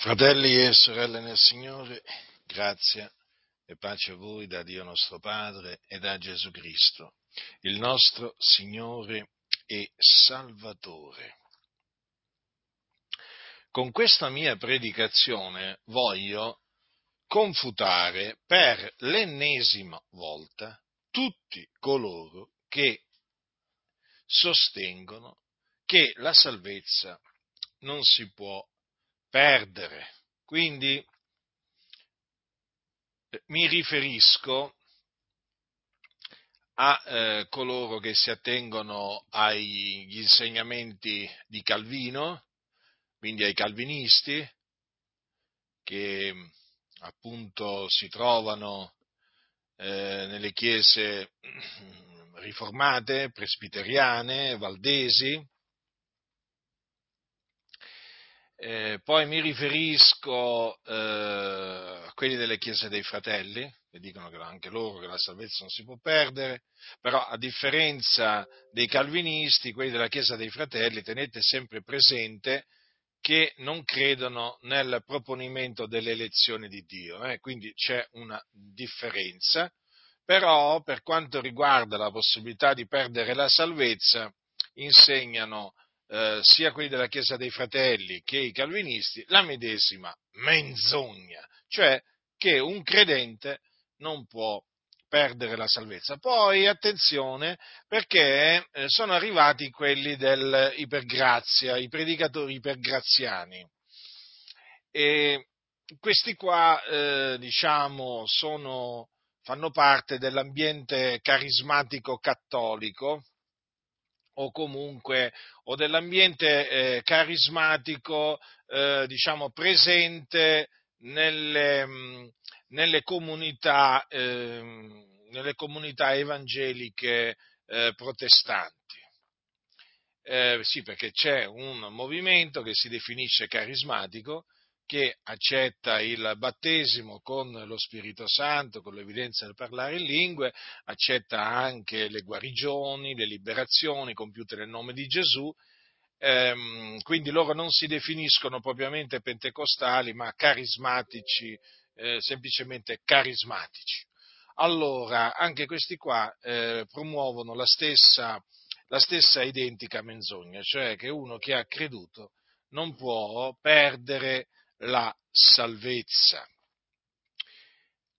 Fratelli e sorelle nel Signore, grazia e pace a voi da Dio nostro Padre e da Gesù Cristo, il nostro Signore e Salvatore. Con questa mia predicazione voglio confutare per l'ennesima volta tutti coloro che sostengono che la salvezza non si può perdere. Quindi eh, mi riferisco a eh, coloro che si attengono agli insegnamenti di Calvino, quindi ai calvinisti, che appunto si trovano eh, nelle chiese riformate, presbiteriane, valdesi, Eh, poi mi riferisco eh, a quelli delle chiese dei fratelli, che dicono che anche loro che la salvezza non si può perdere, però a differenza dei calvinisti, quelli della chiesa dei fratelli, tenete sempre presente che non credono nel proponimento delle elezioni di Dio, eh? quindi c'è una differenza, però per quanto riguarda la possibilità di perdere la salvezza, insegnano eh, sia quelli della Chiesa dei Fratelli che i calvinisti, la medesima menzogna, cioè che un credente non può perdere la salvezza. Poi attenzione perché eh, sono arrivati quelli dell'ipergrazia, i predicatori ipergraziani. E questi qua, eh, diciamo, sono, fanno parte dell'ambiente carismatico cattolico, o comunque o dell'ambiente eh, carismatico eh, diciamo presente nelle, nelle, comunità, eh, nelle comunità, evangeliche eh, protestanti. Eh, sì, perché c'è un movimento che si definisce carismatico che accetta il battesimo con lo Spirito Santo, con l'evidenza del parlare in lingue, accetta anche le guarigioni, le liberazioni compiute nel nome di Gesù, ehm, quindi loro non si definiscono propriamente pentecostali, ma carismatici, eh, semplicemente carismatici. Allora, anche questi qua eh, promuovono la stessa, la stessa identica menzogna, cioè che uno che ha creduto non può perdere la salvezza.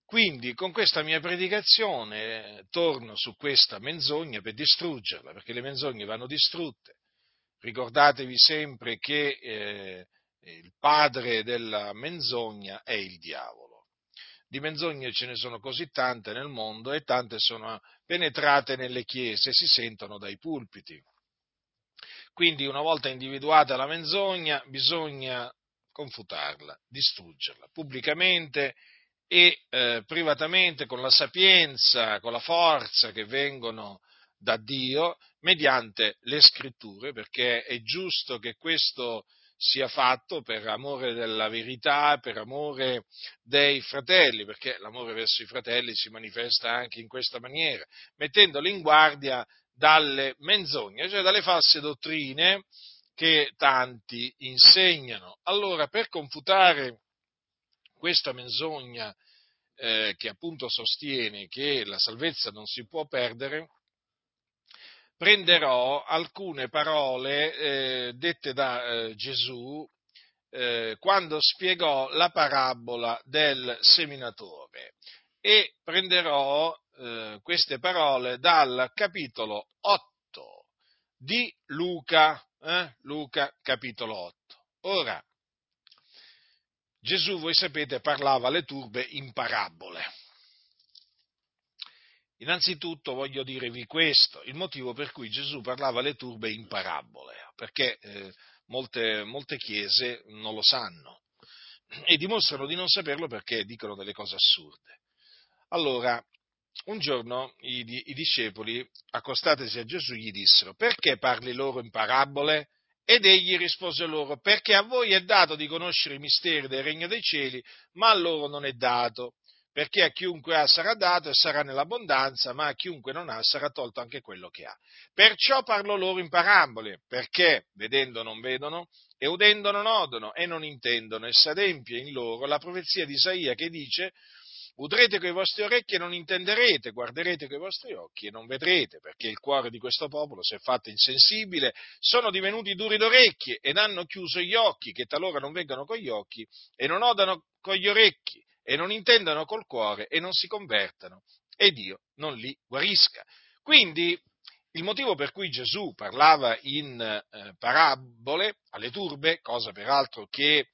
Quindi con questa mia predicazione torno su questa menzogna per distruggerla, perché le menzogne vanno distrutte. Ricordatevi sempre che eh, il padre della menzogna è il diavolo. Di menzogne ce ne sono così tante nel mondo e tante sono penetrate nelle chiese e si sentono dai pulpiti. Quindi una volta individuata la menzogna bisogna confutarla, distruggerla pubblicamente e eh, privatamente con la sapienza, con la forza che vengono da Dio mediante le scritture, perché è giusto che questo sia fatto per amore della verità, per amore dei fratelli, perché l'amore verso i fratelli si manifesta anche in questa maniera, mettendoli in guardia dalle menzogne, cioè dalle false dottrine che tanti insegnano. Allora, per confutare questa menzogna eh, che appunto sostiene che la salvezza non si può perdere, prenderò alcune parole eh, dette da eh, Gesù eh, quando spiegò la parabola del seminatore e prenderò eh, queste parole dal capitolo 8 di Luca, eh? Luca capitolo 8. Ora, Gesù, voi sapete, parlava alle turbe in parabole. Innanzitutto voglio dirvi questo, il motivo per cui Gesù parlava alle turbe in parabole, perché eh, molte, molte chiese non lo sanno e dimostrano di non saperlo perché dicono delle cose assurde. Allora, un giorno i, i, discepoli, accostatesi a Gesù, gli dissero, perché parli loro in parabole? Ed egli rispose loro, perché a voi è dato di conoscere i misteri del regno dei cieli, ma a loro non è dato. perché a chiunque ha sarà dato e sarà nell'abbondanza, ma a chiunque non ha sarà tolto anche quello che ha. Perciò parlo loro in parabole, perché vedendo non vedono, e udendo non odono, e non intendono, e s'adempie in loro la profezia di Isaia che dice Udrete coi vostri orecchi e non intenderete, guarderete coi vostri occhi e non vedrete, perché il cuore di questo popolo si è fatto insensibile, sono divenuti duri d'orecchie ed hanno chiuso gli occhi, che talora non vengano con gli occhi e non odano con gli orecchi e non intendano col cuore e non si convertano e Dio non li guarisca. Quindi il motivo per cui Gesù parlava in eh, parabole alle turbe, cosa peraltro che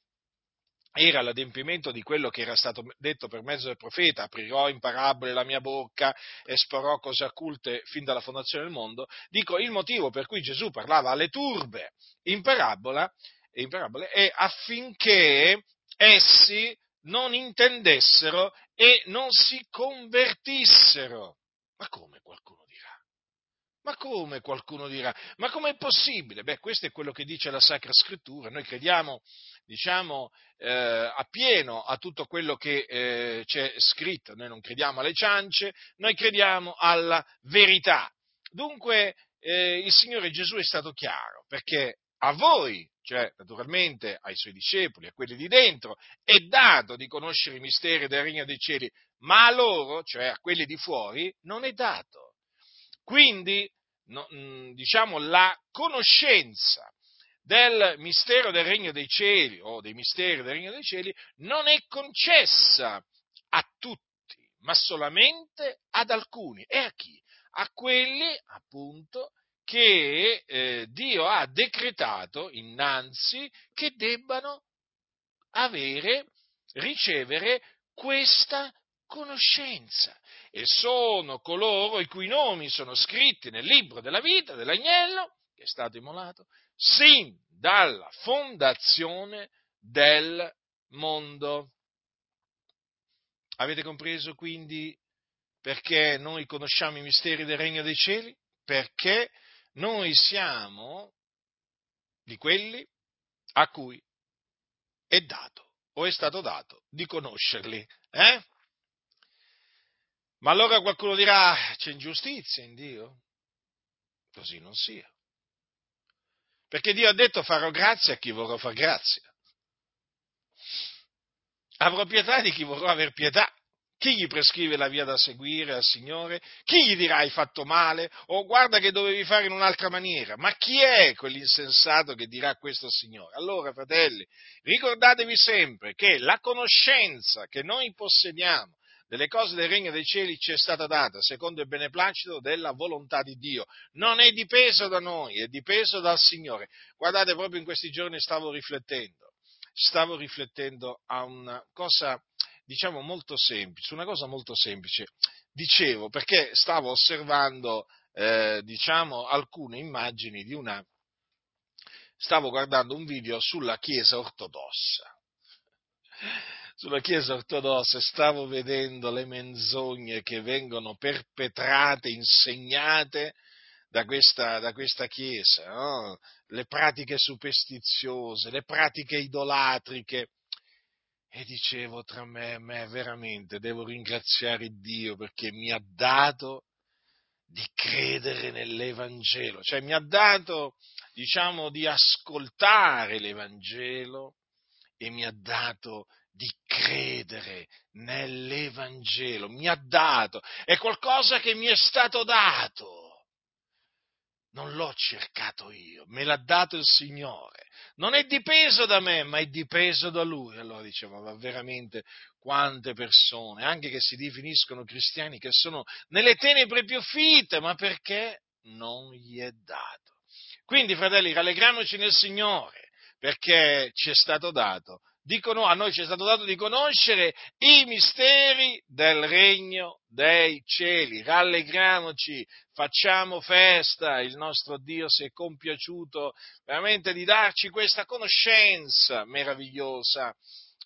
era l'adempimento di quello che era stato detto per mezzo del profeta, aprirò in parabole la mia bocca, esporrò cose occulte fin dalla fondazione del mondo, dico il motivo per cui Gesù parlava alle turbe in, parabola, in parabole è affinché essi non intendessero e non si convertissero. Ma come qualcuno? Ma come qualcuno dirà? Ma com'è possibile? Beh, questo è quello che dice la Sacra Scrittura. Noi crediamo, diciamo, eh, appieno a tutto quello che eh, c'è scritto. Noi non crediamo alle ciance, noi crediamo alla verità. Dunque, eh, il Signore Gesù è stato chiaro, perché a voi, cioè naturalmente ai suoi discepoli, a quelli di dentro, è dato di conoscere i misteri del Regno dei Cieli, ma a loro, cioè a quelli di fuori, non è dato. Quindi, mm, diciamo, la conoscenza del mistero del Regno dei Cieli o dei misteri del Regno dei Cieli non è concessa a tutti, ma solamente ad alcuni. E a chi? A quelli, appunto, che eh, Dio ha decretato innanzi che debbano avere, ricevere questa conoscenza. E sono coloro i cui nomi sono scritti nel libro della vita dell'agnello, che è stato immolato, sin dalla fondazione del mondo. Avete compreso quindi perché noi conosciamo i misteri del Regno dei Cieli? Perché noi siamo di quelli a cui è dato o è stato dato di conoscerli. Eh? Ma allora qualcuno dirà c'è ingiustizia in Dio? Così non sia. Perché Dio ha detto farò grazia a chi vorrò far grazia. Avrò pietà di chi vorrò aver pietà. Chi gli prescrive la via da seguire al Signore? Chi gli dirà hai fatto male? O guarda che dovevi fare in un'altra maniera? Ma chi è quell'insensato che dirà questo al Signore? Allora, fratelli, ricordatevi sempre che la conoscenza che noi possediamo delle cose del regno dei cieli ci è stata data secondo il beneplacito della volontà di Dio. Non è dipeso da noi, è dipeso dal Signore. Guardate, proprio in questi giorni stavo riflettendo, stavo riflettendo a una cosa diciamo molto semplice, una cosa molto semplice. Dicevo perché stavo osservando, eh, diciamo, alcune immagini di una. Stavo guardando un video sulla Chiesa ortodossa. Sulla Chiesa ortodossa stavo vedendo le menzogne che vengono perpetrate, insegnate da questa, da questa Chiesa, no? le pratiche superstiziose, le pratiche idolatriche e dicevo tra me e me, veramente devo ringraziare Dio perché mi ha dato di credere nell'Evangelo, cioè mi ha dato, diciamo, di ascoltare l'Evangelo e mi ha dato di credere nell'Evangelo, mi ha dato, è qualcosa che mi è stato dato non l'ho cercato io, me l'ha dato il Signore. Non è dipeso da me, ma è dipeso da Lui. Allora dicevo, ma veramente quante persone, anche che si definiscono cristiani, che sono nelle tenebre più fitte, ma perché non gli è dato. Quindi, fratelli, rallegriamoci nel Signore, perché ci è stato dato dicono, a noi ci è stato dato di conoscere i misteri del regno dei cieli. Rallegriamoci, facciamo festa, il nostro Dio si è compiaciuto veramente di darci questa conoscenza meravigliosa,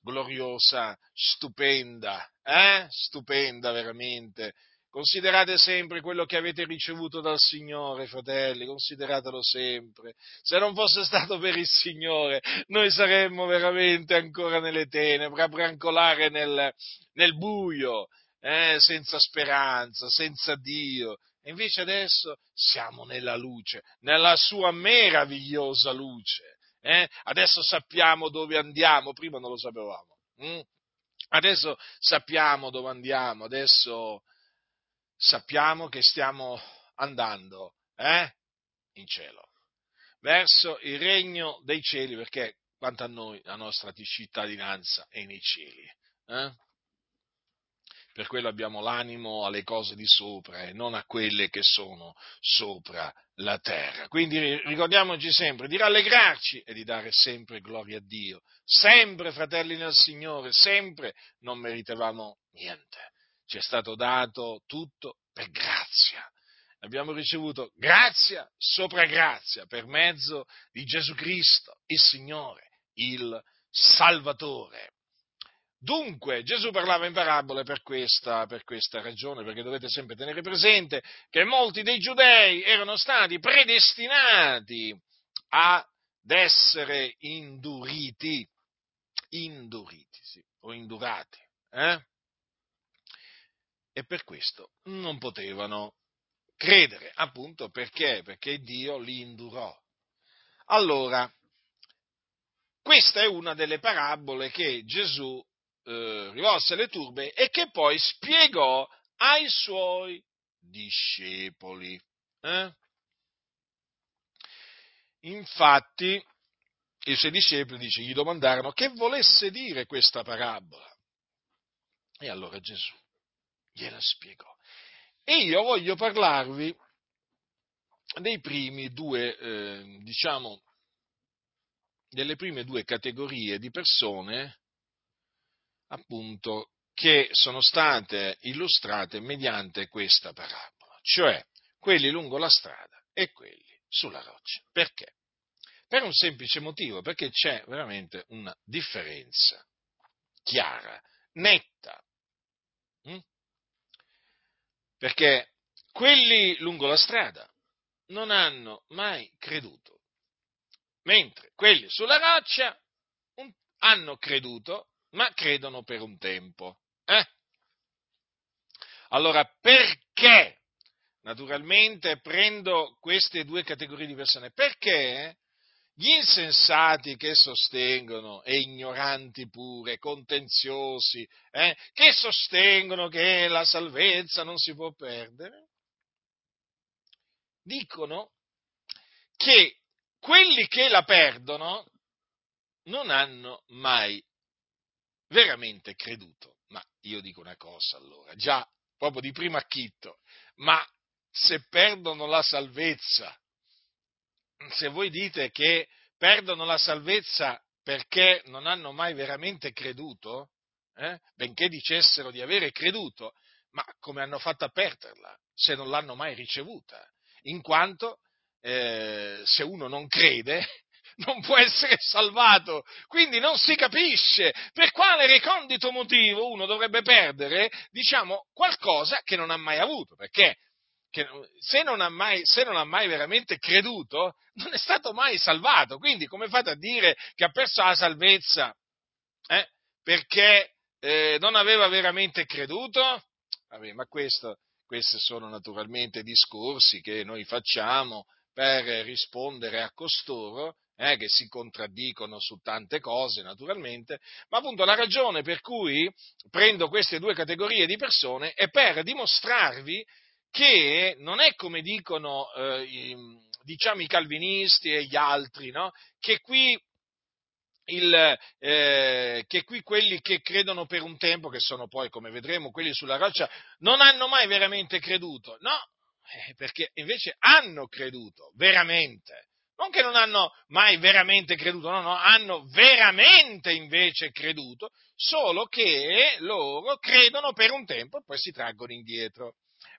gloriosa, stupenda, eh? stupenda veramente, Considerate sempre quello che avete ricevuto dal Signore, fratelli, consideratelo sempre. Se non fosse stato per il Signore, noi saremmo veramente ancora nelle tenebre, a brancolare nel, nel buio, eh, senza speranza, senza Dio. E invece adesso siamo nella luce, nella sua meravigliosa luce. Eh? Adesso sappiamo dove andiamo, prima non lo sapevamo. Mm? Adesso sappiamo dove andiamo, adesso sappiamo che stiamo andando eh? in cielo, verso il regno dei cieli, perché quanto a noi la nostra cittadinanza è nei cieli. Eh? Per quello abbiamo l'animo alle cose di sopra e non a quelle che sono sopra la terra. Quindi ricordiamoci sempre di rallegrarci e di dare sempre gloria a Dio. Sempre, fratelli nel Signore, sempre non meritavamo niente ci è stato dato tutto per grazia. Abbiamo ricevuto grazia sopra grazia per mezzo di Gesù Cristo, il Signore, il Salvatore. Dunque, Gesù parlava in parabole per questa, per questa, ragione, perché dovete sempre tenere presente che molti dei giudei erano stati predestinati ad essere induriti, induriti, sì, o indurati, eh? E per questo non potevano credere, appunto perché? Perché Dio li indurò. Allora, questa è una delle parabole che Gesù eh, rivolse alle turbe e che poi spiegò ai suoi discepoli. Eh? Infatti, i suoi discepoli dice, gli domandarono che volesse dire questa parabola. E allora Gesù gliela spiegò. E io voglio parlarvi dei primi due, eh, diciamo, delle prime due categorie di persone, appunto, che sono state illustrate mediante questa parabola, cioè quelli lungo la strada e quelli sulla roccia. Perché? Per un semplice motivo, perché c'è veramente una differenza chiara, netta, hm? Perché quelli lungo la strada non hanno mai creduto, mentre quelli sulla roccia hanno creduto, ma credono per un tempo. Eh? Allora, perché? Naturalmente prendo queste due categorie di persone. Perché gli insensati che sostengono, e ignoranti pure, contenziosi, eh, che sostengono che la salvezza non si può perdere, dicono che quelli che la perdono non hanno mai veramente creduto. Ma io dico una cosa allora, già proprio di primo acchitto, ma se perdono la salvezza, se voi dite che perdono la salvezza perché non hanno mai veramente creduto, eh, benché dicessero di avere creduto, ma come hanno fatto a perderla se non l'hanno mai ricevuta? In quanto eh, se uno non crede non può essere salvato, quindi non si capisce per quale recondito motivo uno dovrebbe perdere, diciamo, qualcosa che non ha mai avuto, perché che se non, mai, se non, ha mai, veramente creduto, non è stato mai salvato. Quindi come fate a dire che ha perso la salvezza eh, perché eh, non aveva veramente creduto? Vabbè, ma questo, questi sono naturalmente discorsi che noi facciamo per rispondere a costoro eh, che si contraddicono su tante cose, naturalmente, ma appunto la ragione per cui prendo queste due categorie di persone è per dimostrarvi che non è come dicono eh, i, diciamo, i calvinisti e gli altri, no? che, qui il, eh, che qui quelli che credono per un tempo, che sono poi, come vedremo, quelli sulla roccia, non hanno mai veramente creduto. No, eh, perché invece hanno creduto, veramente. Non che non hanno mai veramente creduto, no, no, hanno veramente invece creduto, solo che loro credono per un tempo e poi si traggono indietro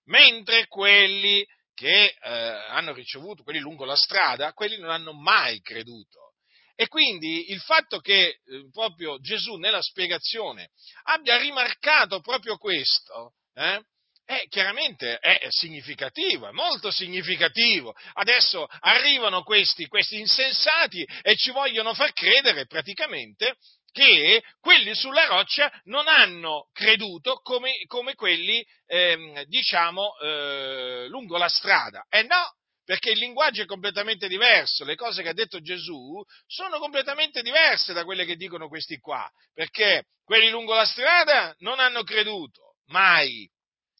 mentre quelli che eh, hanno ricevuto, quelli lungo la strada, quelli non hanno mai creduto. E quindi il fatto che eh, proprio Gesù nella spiegazione abbia rimarcato proprio questo, eh, è chiaramente è significativo, è molto significativo. Adesso arrivano questi, questi insensati e ci vogliono far credere praticamente che quelli sulla roccia non hanno creduto come, come quelli, ehm, diciamo, eh, lungo la strada. E no, perché il linguaggio è completamente diverso, le cose che ha detto Gesù sono completamente diverse da quelle che dicono questi qua, perché quelli lungo la strada non hanno creduto, mai,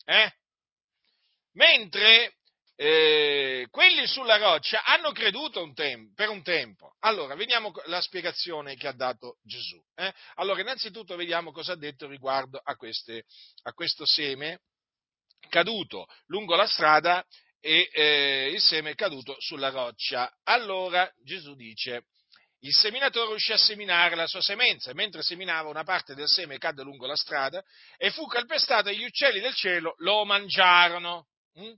eh? mentre eh, quelli sulla roccia hanno creduto un tem- per un tempo. Allora, vediamo la spiegazione che ha dato Gesù. Eh? Allora, innanzitutto vediamo cosa ha detto riguardo a, queste, a questo seme caduto lungo la strada e eh, il seme caduto sulla roccia. Allora Gesù dice, il seminatore uscì a seminare la sua semenza e mentre seminava una parte del seme cadde lungo la strada e fu calpestato e gli uccelli del cielo lo mangiarono. Mm?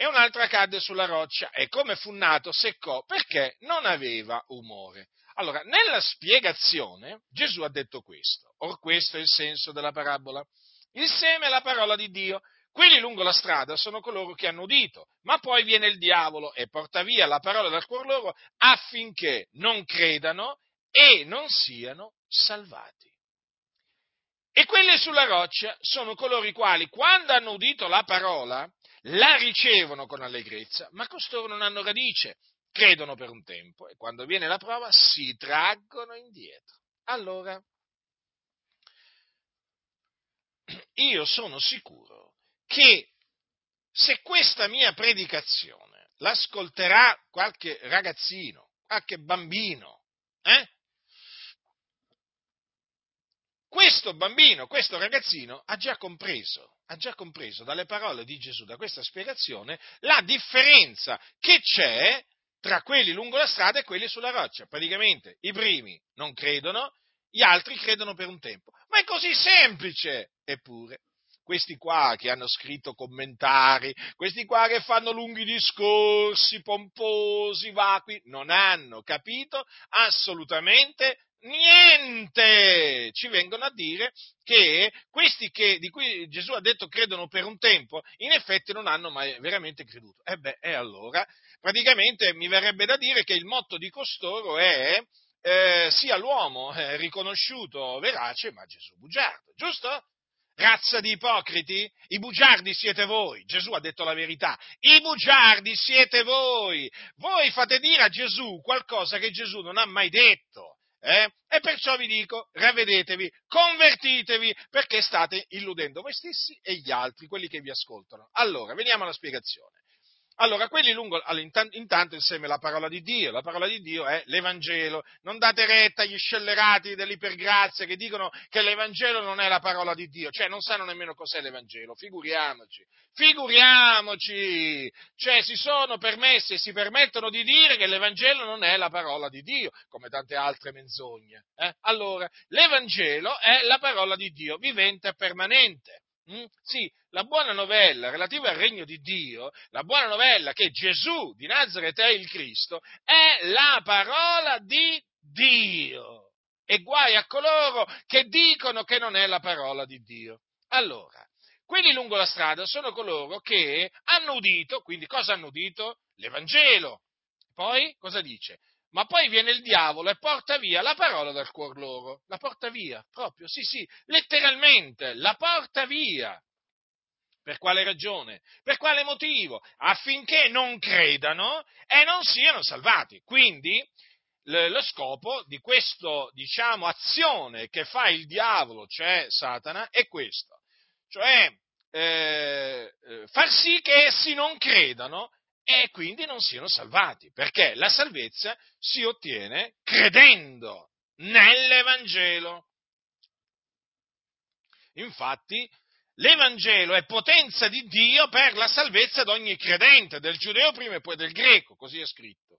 E un'altra cadde sulla roccia e come fu nato seccò perché non aveva umore. Allora, nella spiegazione Gesù ha detto questo, or questo è il senso della parabola. Il seme è la parola di Dio, quelli lungo la strada sono coloro che hanno udito, ma poi viene il diavolo e porta via la parola dal cuore loro affinché non credano e non siano salvati. E quelli sulla roccia sono coloro i quali, quando hanno udito la parola, la ricevono con allegrezza, ma costoro non hanno radice, credono per un tempo e quando viene la prova si traggono indietro. Allora, io sono sicuro che se questa mia predicazione l'ascolterà qualche ragazzino, qualche bambino, eh? Questo bambino, questo ragazzino ha già compreso ha già compreso dalle parole di Gesù, da questa spiegazione, la differenza che c'è tra quelli lungo la strada e quelli sulla roccia. Praticamente i primi non credono, gli altri credono per un tempo. Ma è così semplice! Eppure, questi qua che hanno scritto commentari, questi qua che fanno lunghi discorsi pomposi, vacui, non hanno capito assolutamente niente! Ci vengono a dire che questi che, di cui Gesù ha detto credono per un tempo, in effetti non hanno mai veramente creduto. E beh, e allora, praticamente mi verrebbe da dire che il motto di costoro è eh, sia l'uomo eh, riconosciuto verace, ma Gesù bugiardo, giusto? Razza di ipocriti? I bugiardi siete voi. Gesù ha detto la verità. I bugiardi siete voi. Voi fate dire a Gesù qualcosa che Gesù non ha mai detto. Eh? E perciò vi dico, ravvedetevi, convertitevi, perché state illudendo voi stessi e gli altri, quelli che vi ascoltano. Allora, veniamo alla spiegazione. Allora, quelli lungo, intanto insieme la parola di Dio, la parola di Dio è l'Evangelo. Non date retta agli scellerati dell'ipergrazia che dicono che l'Evangelo non è la parola di Dio, cioè non sanno nemmeno cos'è l'Evangelo, figuriamoci, figuriamoci, cioè si sono permessi e si permettono di dire che l'Evangelo non è la parola di Dio, come tante altre menzogne. Eh? Allora, l'Evangelo è la parola di Dio, vivente e permanente. Mm? Sì, la buona novella relativa al regno di Dio, la buona novella che Gesù di Nazareth è il Cristo, è la parola di Dio. E guai a coloro che dicono che non è la parola di Dio. Allora, quelli lungo la strada sono coloro che hanno udito, quindi cosa hanno udito? L'Evangelo. Poi cosa dice? ma poi viene il diavolo e porta via la parola dal cuor loro, la porta via, proprio, sì, sì, letteralmente, la porta via. Per quale ragione? Per quale motivo? Affinché non credano e non siano salvati. Quindi lo scopo di questa, diciamo, azione che fa il diavolo, cioè Satana, è questo. Cioè eh, eh far sì che essi non credano e quindi non siano salvati, perché la salvezza si ottiene credendo nell'Evangelo. Infatti, l'Evangelo è potenza di Dio per la salvezza di ogni credente, del giudeo prima e poi del greco, così è scritto.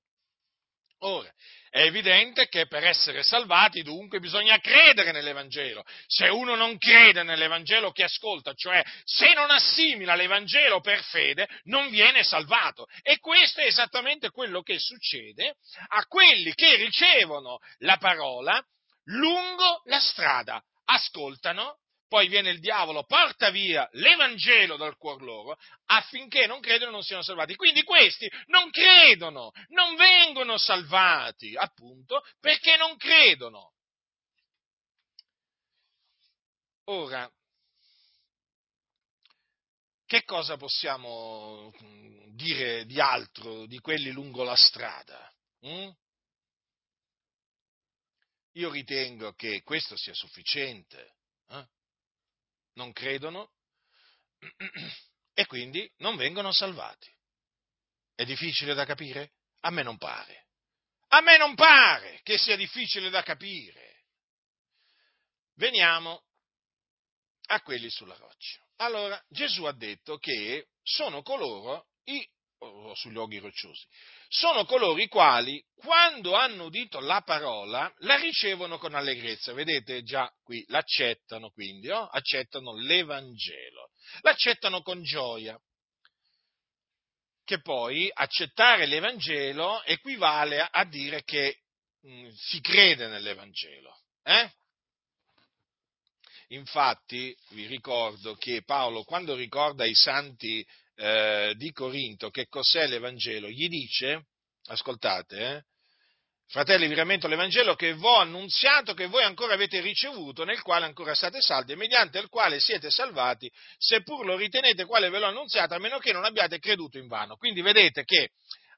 Ora, è evidente che per essere salvati dunque bisogna credere nell'Evangelo. Se uno non crede nell'Evangelo che ascolta, cioè se non assimila l'Evangelo per fede, non viene salvato. E questo è esattamente quello che succede a quelli che ricevono la parola lungo la strada. Ascoltano, poi viene il diavolo, porta via l'Evangelo dal cuor loro affinché non credono non siano salvati. Quindi questi non credono, non vengono salvati, appunto, perché non credono. Ora, che cosa possiamo mm, dire di altro di quelli lungo la strada? Mm? Io ritengo che questo sia sufficiente. Eh? Non credono e quindi non vengono salvati. È difficile da capire? A me non pare. A me non pare che sia difficile da capire. Veniamo a quelli sulla roccia. Allora, Gesù ha detto che sono coloro, i, oh, sugli luoghi rocciosi, sono coloro i quali, quando hanno udito la parola, la ricevono con allegrezza. Vedete già qui, l'accettano quindi, oh? accettano l'Evangelo, l'accettano con gioia. Che poi accettare l'Evangelo equivale a dire che mh, mm, si crede nell'Evangelo. Eh? Infatti vi ricordo che Paolo, quando ricorda ai santi eh, di Corinto che cos'è l'Evangelo, gli dice, ascoltate, eh, fratelli, vi rammento l'Evangelo che vi ho annunziato, che voi ancora avete ricevuto, nel quale ancora state saldi, e mediante il quale siete salvati, seppur lo ritenete quale ve l'ho annunziato, a meno che non abbiate creduto in vano. Quindi vedete che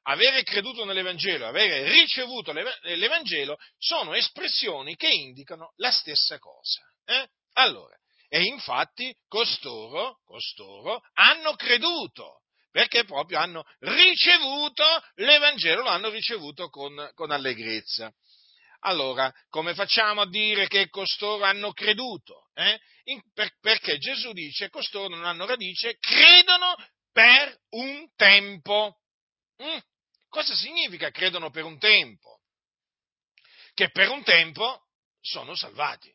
avere creduto nell'Evangelo, avere ricevuto l'Evangelo, sono espressioni che indicano la stessa cosa. Eh? Allora, e infatti costoro, costoro hanno creduto, perché proprio hanno ricevuto l'Evangelo, lo hanno ricevuto con, con allegrezza. Allora, come facciamo a dire che costoro hanno creduto? Eh? In, per, perché Gesù dice costoro non hanno radice, credono per un tempo. Mm. Cosa significa credono per un tempo? Che per un tempo sono salvati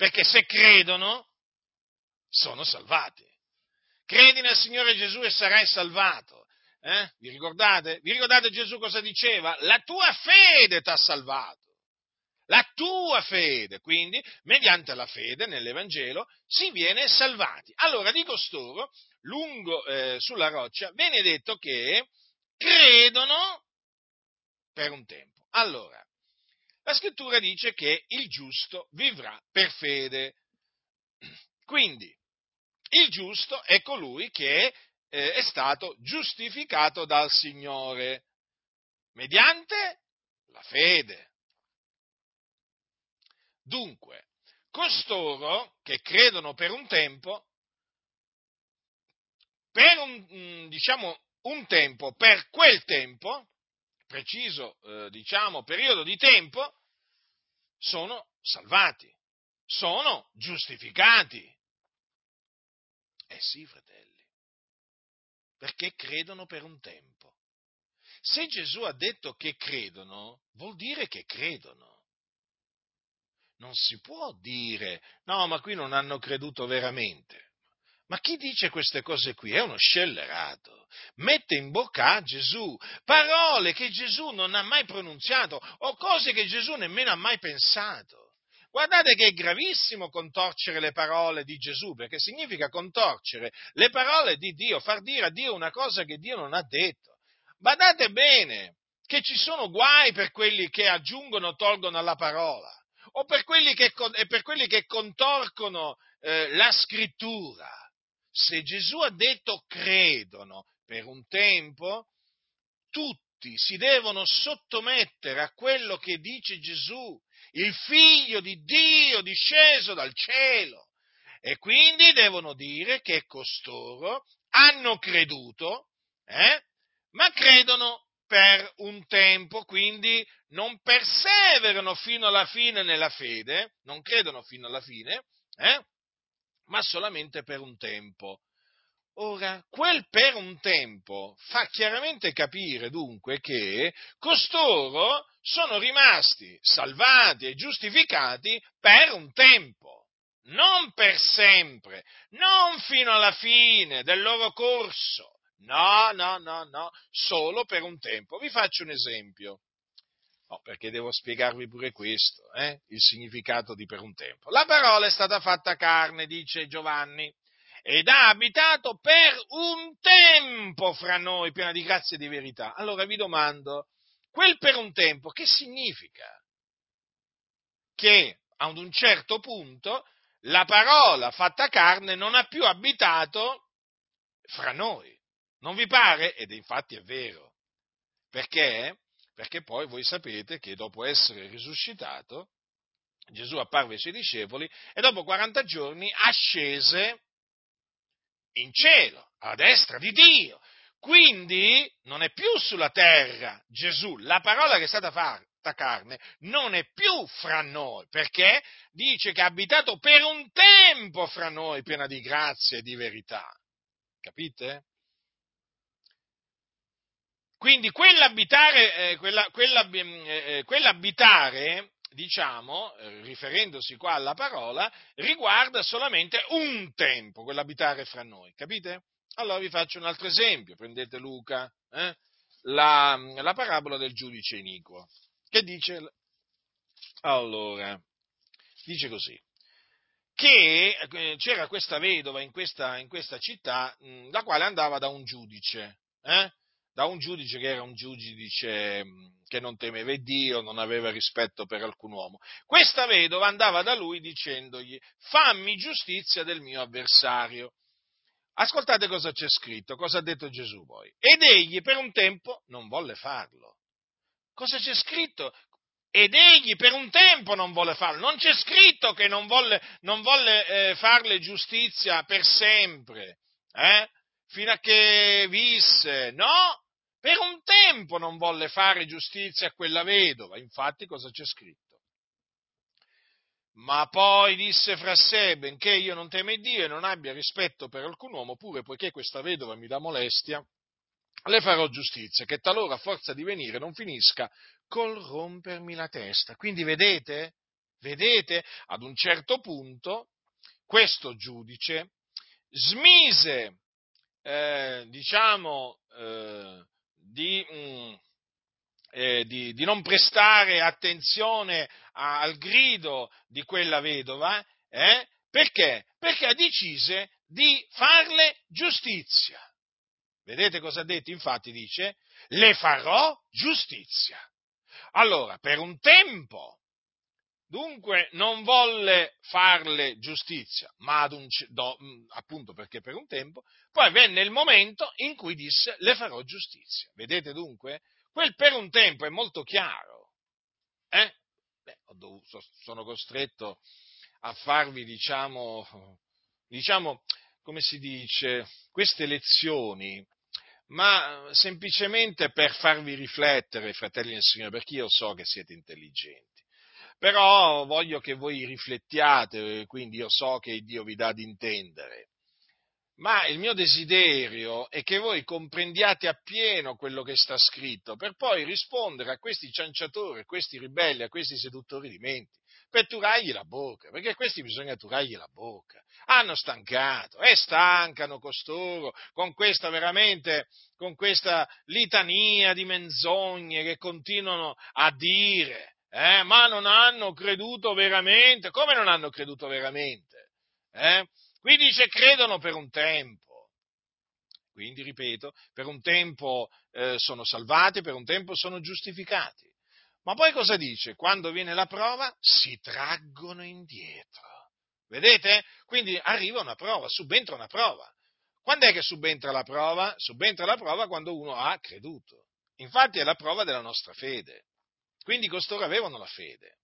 perché se credono sono salvati. Credi nel Signore Gesù e sarai salvato. Eh? Vi ricordate? Vi ricordate Gesù cosa diceva? La tua fede ti ha salvato. La tua fede, quindi, mediante la fede nell'Evangelo, si viene salvati. Allora, di costoro, lungo eh, sulla roccia, viene detto che credono per un tempo. Allora, la scrittura dice che il giusto vivrà per fede. Quindi, il giusto è colui che eh, è stato giustificato dal Signore mediante la fede. Dunque, costoro che credono per un tempo, per un, mm, diciamo, un tempo, per quel tempo, preciso, eh, diciamo, periodo di tempo, sono salvati, sono giustificati. Eh sì, fratelli, perché credono per un tempo. Se Gesù ha detto che credono, vuol dire che credono. Non si può dire, no, ma qui non hanno creduto veramente. Ma chi dice queste cose qui è uno scellerato. Mette in bocca a Gesù parole che Gesù non ha mai pronunziato o cose che Gesù nemmeno ha mai pensato. Guardate che è gravissimo contorcere le parole di Gesù, perché significa contorcere le parole di Dio, far dire a Dio una cosa che Dio non ha detto. Badate bene che ci sono guai per quelli che aggiungono o tolgono alla parola, o per quelli che, per quelli che contorcono eh, la scrittura se Gesù ha detto credono per un tempo, tutti si devono sottomettere a quello che dice Gesù, il figlio di Dio disceso dal cielo. E quindi devono dire che costoro hanno creduto, eh, ma credono per un tempo, quindi non perseverano fino alla fine nella fede, non credono fino alla fine, eh, ma solamente per un tempo. Ora, quel per un tempo fa chiaramente capire dunque che costoro sono rimasti salvati e giustificati per un tempo, non per sempre, non fino alla fine del loro corso, no, no, no, no, solo per un tempo. Vi faccio un esempio. No, perché devo spiegarvi pure questo, eh? il significato di per un tempo. La parola è stata fatta carne, dice Giovanni, ed ha abitato per un tempo fra noi, piena di grazia e di verità. Allora vi domando, quel per un tempo che significa? Che ad un certo punto la parola fatta carne non ha più abitato fra noi. Non vi pare? Ed infatti è vero. Perché? Perché poi voi sapete che dopo essere risuscitato, Gesù apparve ai suoi discepoli e dopo 40 giorni ascese in cielo, a destra di Dio. Quindi non è più sulla terra Gesù, la parola che è stata fatta carne non è più fra noi, perché dice che ha abitato per un tempo fra noi, piena di grazia e di verità. Capite? Quindi quell'abitare, eh, quella, quella, eh, eh, quell'abitare diciamo, eh, riferendosi qua alla parola, riguarda solamente un tempo, quell'abitare fra noi, capite? Allora vi faccio un altro esempio, prendete Luca, eh? la, la, parabola del giudice iniquo, che dice, allora, dice così, che eh, c'era questa vedova in questa, in questa città, mh, la quale andava da un giudice, eh? Da un giudice che era un giudice che non temeva Dio, non aveva rispetto per alcun uomo. Questa vedova andava da lui dicendogli fammi giustizia del mio avversario. Ascoltate cosa c'è scritto, cosa ha detto Gesù poi. Ed egli per un tempo non volle farlo. Cosa c'è scritto? Ed egli per un tempo non volle farlo. Non c'è scritto che non volle, non volle eh, farle giustizia per sempre. Eh? Fino a che visse. No, per un tempo non volle fare giustizia a quella vedova. Infatti cosa c'è scritto? Ma poi disse fra sé, benché io non teme Dio e non abbia rispetto per alcun uomo, pure poiché questa vedova mi dà molestia, le farò giustizia, che talora a forza di venire non finisca col rompermi la testa. Quindi vedete, vedete, ad un certo punto questo giudice smise eh, diciamo, eh, di, mh, mm, eh, di, di, non prestare attenzione a, al grido di quella vedova, eh, perché? Perché decise di farle giustizia. Vedete cosa ha detto? Infatti dice, le farò giustizia. Allora, per un tempo Dunque non volle farle giustizia, ma ad un, do, mm, appunto perché per un tempo, poi venne il momento in cui disse le farò giustizia. Vedete dunque? Quel per un tempo è molto chiaro. Eh? Beh, dovuto, sono costretto a farvi, diciamo, diciamo, come si dice, queste lezioni, ma semplicemente per farvi riflettere, fratelli del Signore, perché io so che siete intelligenti però voglio che voi riflettiate, quindi io so che Dio vi dà di intendere. Ma il mio desiderio è che voi comprendiate appieno quello che sta scritto, per poi rispondere a questi cianciatori, a questi ribelli, a questi seduttori di menti, per turargli la bocca, perché questi bisogna turargli la bocca. Hanno stancato e stancano costoro con questa veramente, con questa litania di menzogne che continuano a dire eh, ma non hanno creduto veramente. Come non hanno creduto veramente? Eh? Qui dice credono per un tempo. Quindi, ripeto, per un tempo eh, sono salvati, per un tempo sono giustificati. Ma poi cosa dice? Quando viene la prova si traggono indietro. Vedete? Quindi arriva una prova, subentra una prova. Quando è che subentra la prova? Subentra la prova quando uno ha creduto. Infatti è la prova della nostra fede. Quindi costoro avevano la fede.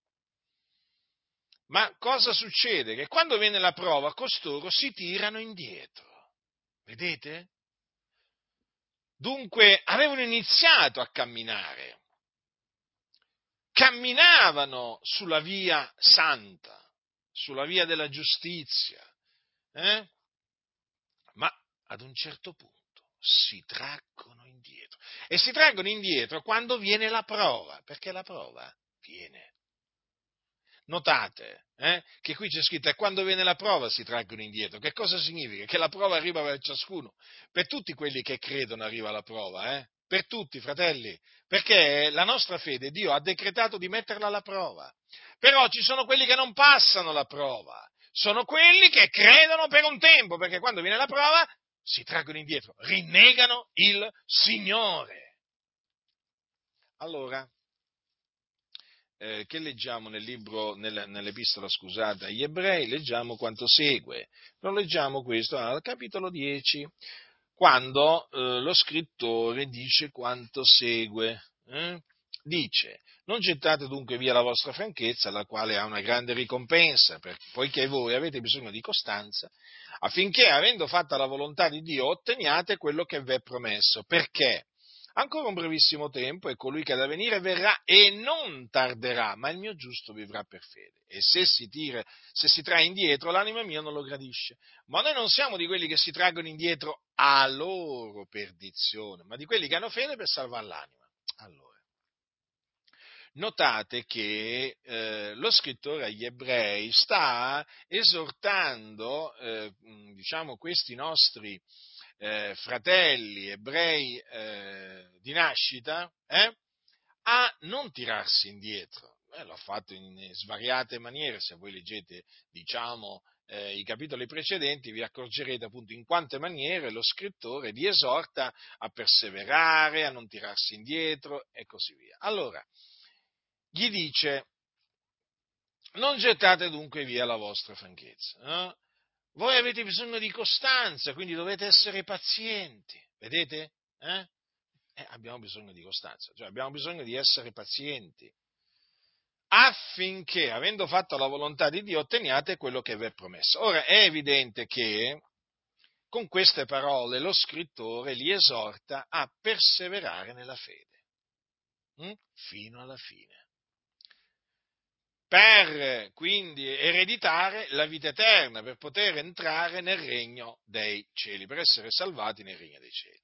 Ma cosa succede? Che quando viene la prova, costoro si tirano indietro. Vedete? Dunque avevano iniziato a camminare. Camminavano sulla via santa, sulla via della giustizia. Eh? Ma ad un certo punto si traggono indietro. E si traggono indietro quando viene la prova, perché la prova viene. Notate eh, che qui c'è scritto, e quando viene la prova si traggono indietro. Che cosa significa? Che la prova arriva per ciascuno. Per tutti quelli che credono arriva la prova, eh? per tutti, fratelli, perché la nostra fede Dio ha decretato di metterla alla prova. Però ci sono quelli che non passano la prova, sono quelli che credono per un tempo, perché quando viene la prova si traggono indietro, rinnegano il Signore. Allora, eh, che leggiamo nel libro, nel, nell'epistola, scusate, agli ebrei, leggiamo quanto segue. Lo leggiamo questo al capitolo 10, quando eh, lo scrittore dice quanto segue. Eh? Dice, non gettate dunque via la vostra franchezza, la quale ha una grande ricompensa, perché, poiché voi avete bisogno di costanza, affinché, avendo fatta la volontà di Dio, otteniate quello che vi è promesso. Perché? Ancora un brevissimo tempo e colui che è da venire verrà e non tarderà, ma il mio giusto vivrà per fede. E se si, tira, se si trae indietro, l'anima mia non lo gradisce. Ma noi non siamo di quelli che si traggono indietro a loro perdizione, ma di quelli che hanno fede per salvare l'anima. Allora, notate che eh, lo scrittore agli ebrei sta esortando, eh, diciamo, questi nostri eh, fratelli ebrei eh, di nascita eh, a non tirarsi indietro. Eh, l'ha fatto in svariate maniere, se voi leggete, diciamo, i capitoli precedenti vi accorgerete appunto in quante maniere lo scrittore li esorta a perseverare, a non tirarsi indietro e così via. Allora, gli dice, non gettate dunque via la vostra franchezza. Eh? Voi avete bisogno di costanza, quindi dovete essere pazienti. Vedete? Eh? Eh, abbiamo bisogno di costanza, cioè abbiamo bisogno di essere pazienti affinché, avendo fatto la volontà di Dio, otteniate quello che vi è promesso. Ora è evidente che con queste parole lo scrittore li esorta a perseverare nella fede, hm? fino alla fine per quindi ereditare la vita eterna, per poter entrare nel regno dei cieli, per essere salvati nel regno dei cieli.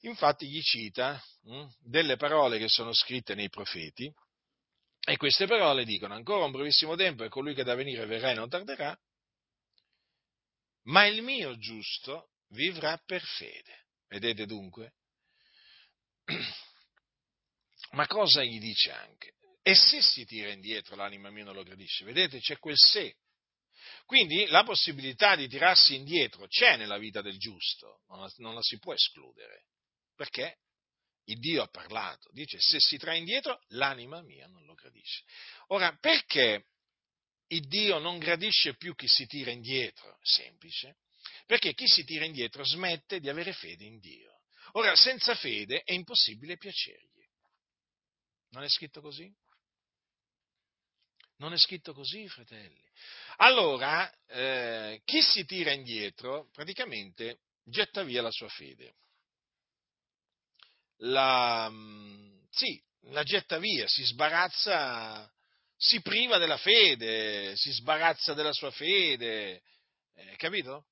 Infatti gli cita mh, hm, delle parole che sono scritte nei profeti e queste parole dicono ancora un brevissimo tempo e colui che da venire verrà e non tarderà, ma il mio giusto vivrà per fede. Vedete dunque? Ma cosa gli dice anche? E se si tira indietro l'anima mia non lo gradisce, vedete c'è quel se. Quindi la possibilità di tirarsi indietro c'è nella vita del giusto, non la, non la si può escludere, perché il Dio ha parlato, dice se si trae indietro l'anima mia non lo gradisce. Ora, perché il Dio non gradisce più chi si tira indietro? Semplice, perché chi si tira indietro smette di avere fede in Dio. Ora, senza fede è impossibile piacergli. Non è scritto così? Non è scritto così, fratelli. Allora, eh, chi si tira indietro praticamente getta via la sua fede. La, mm, sì, la getta via, si sbarazza, si priva della fede, si sbarazza della sua fede, eh, capito?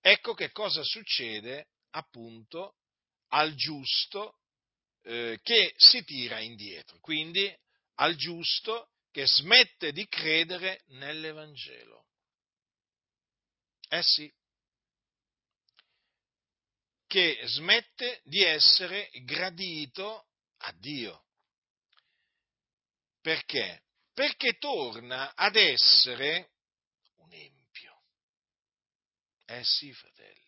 Ecco che cosa succede appunto al giusto eh, che si tira indietro, quindi al giusto che smette di credere nell'Evangelo. Eh sì, che smette di essere gradito a Dio. Perché? Perché torna ad essere un empio. Eh sì, fratelli.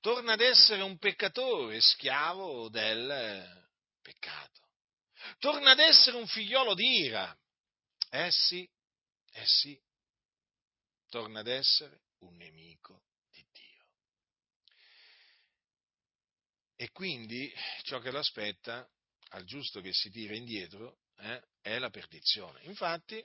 Torna ad essere un peccatore, schiavo del peccato. Torna ad essere un figliolo d'ira. Eh sì, eh sì, torna ad essere un nemico di Dio. E quindi ciò che lo aspetta al giusto che si tira indietro eh, è la perdizione. Infatti,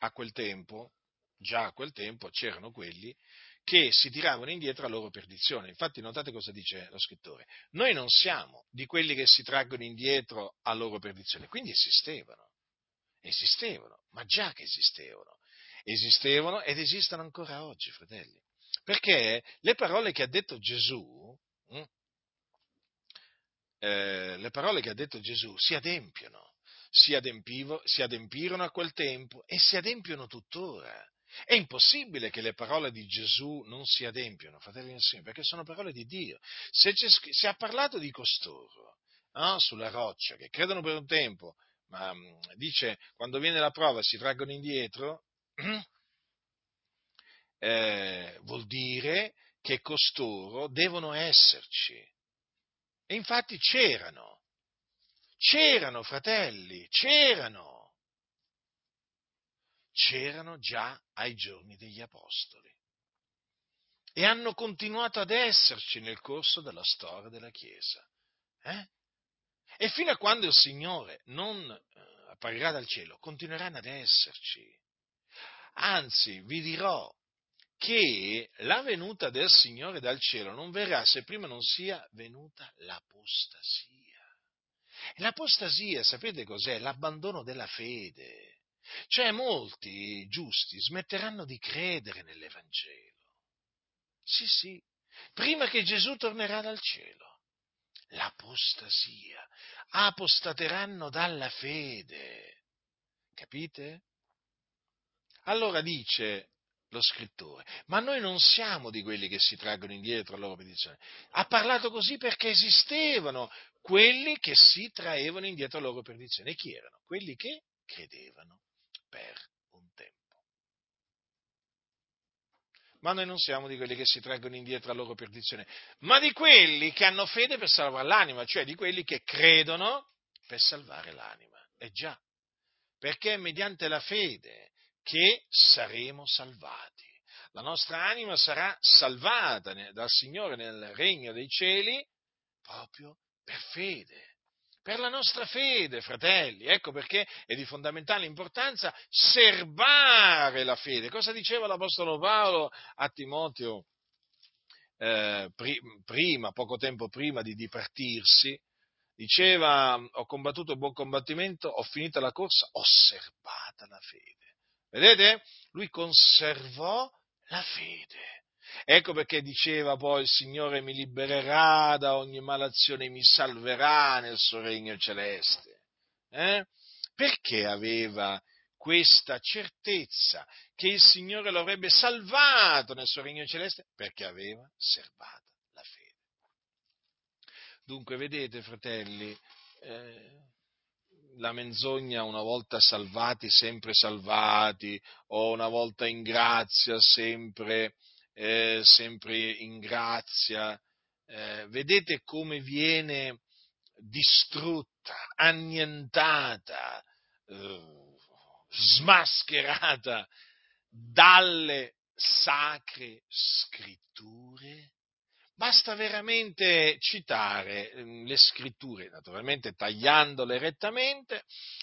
a quel tempo, già a quel tempo, c'erano quelli che si tiravano indietro a loro perdizione. Infatti, notate cosa dice lo scrittore. Noi non siamo di quelli che si traggono indietro a loro perdizione, quindi esistevano esistevano, ma già che esistevano, esistevano ed esistono ancora oggi, fratelli. Perché le parole che ha detto Gesù, hm, eh, le parole che ha detto Gesù si adempiono, si, si adempirono a quel tempo e si adempiono tuttora. È impossibile che le parole di Gesù non si adempiano, fratelli e Signore, perché sono parole di Dio. Se, se ha parlato di costoro no? sulla roccia, che credono per un tempo, ma mm, dice quando viene la prova si traggono indietro, eh, vuol dire che costoro devono esserci. E infatti c'erano, c'erano fratelli, c'erano c'erano già ai giorni degli Apostoli e hanno continuato ad esserci nel corso della storia della Chiesa. Eh? E fino a quando il Signore non eh, apparirà dal cielo, continueranno ad esserci. Anzi, vi dirò che la venuta del Signore dal cielo non verrà se prima non sia venuta l'apostasia. L'apostasia, sapete cos'è? L'abbandono della fede. Cioè molti giusti smetteranno di credere nell'Evangelo. Sì, sì, prima che Gesù tornerà dal cielo. L'apostasia. Apostateranno dalla fede. Capite? Allora dice lo scrittore, ma noi non siamo di quelli che si traggono indietro alla loro benedizione. Ha parlato così perché esistevano quelli che si traevano indietro alla loro perdizione. E chi erano? Quelli che credevano per un tempo. Ma noi non siamo di quelli che si traggono indietro alla loro perdizione, ma di quelli che hanno fede per salvare l'anima, cioè di quelli che credono per salvare l'anima. E già, perché è mediante la fede che saremo salvati. La nostra anima sarà salvata dal Signore nel regno dei cieli proprio per fede per la nostra fede, fratelli. Ecco perché è di fondamentale importanza serbare la fede. Cosa diceva l'Apostolo Paolo a Timoteo eh, prima, poco tempo prima di dipartirsi? Diceva, ho combattuto il buon combattimento, ho finito la corsa, ho serbata la fede. Vedete? Lui conservò la fede. Ecco perché diceva poi il Signore mi libererà da ogni malazione mi salverà nel suo regno celeste. Eh? Perché aveva questa certezza che il Signore lo avrebbe salvato nel suo regno celeste? Perché aveva serbato la fede. Dunque, vedete, fratelli, eh, la menzogna una volta salvati, sempre salvati, o una volta in grazia, sempre eh, sempre in grazia, eh, vedete come viene distrutta, annientata, eh, smascherata dalle sacre scritture? Basta veramente citare ehm, le scritture, naturalmente tagliandole rettamente,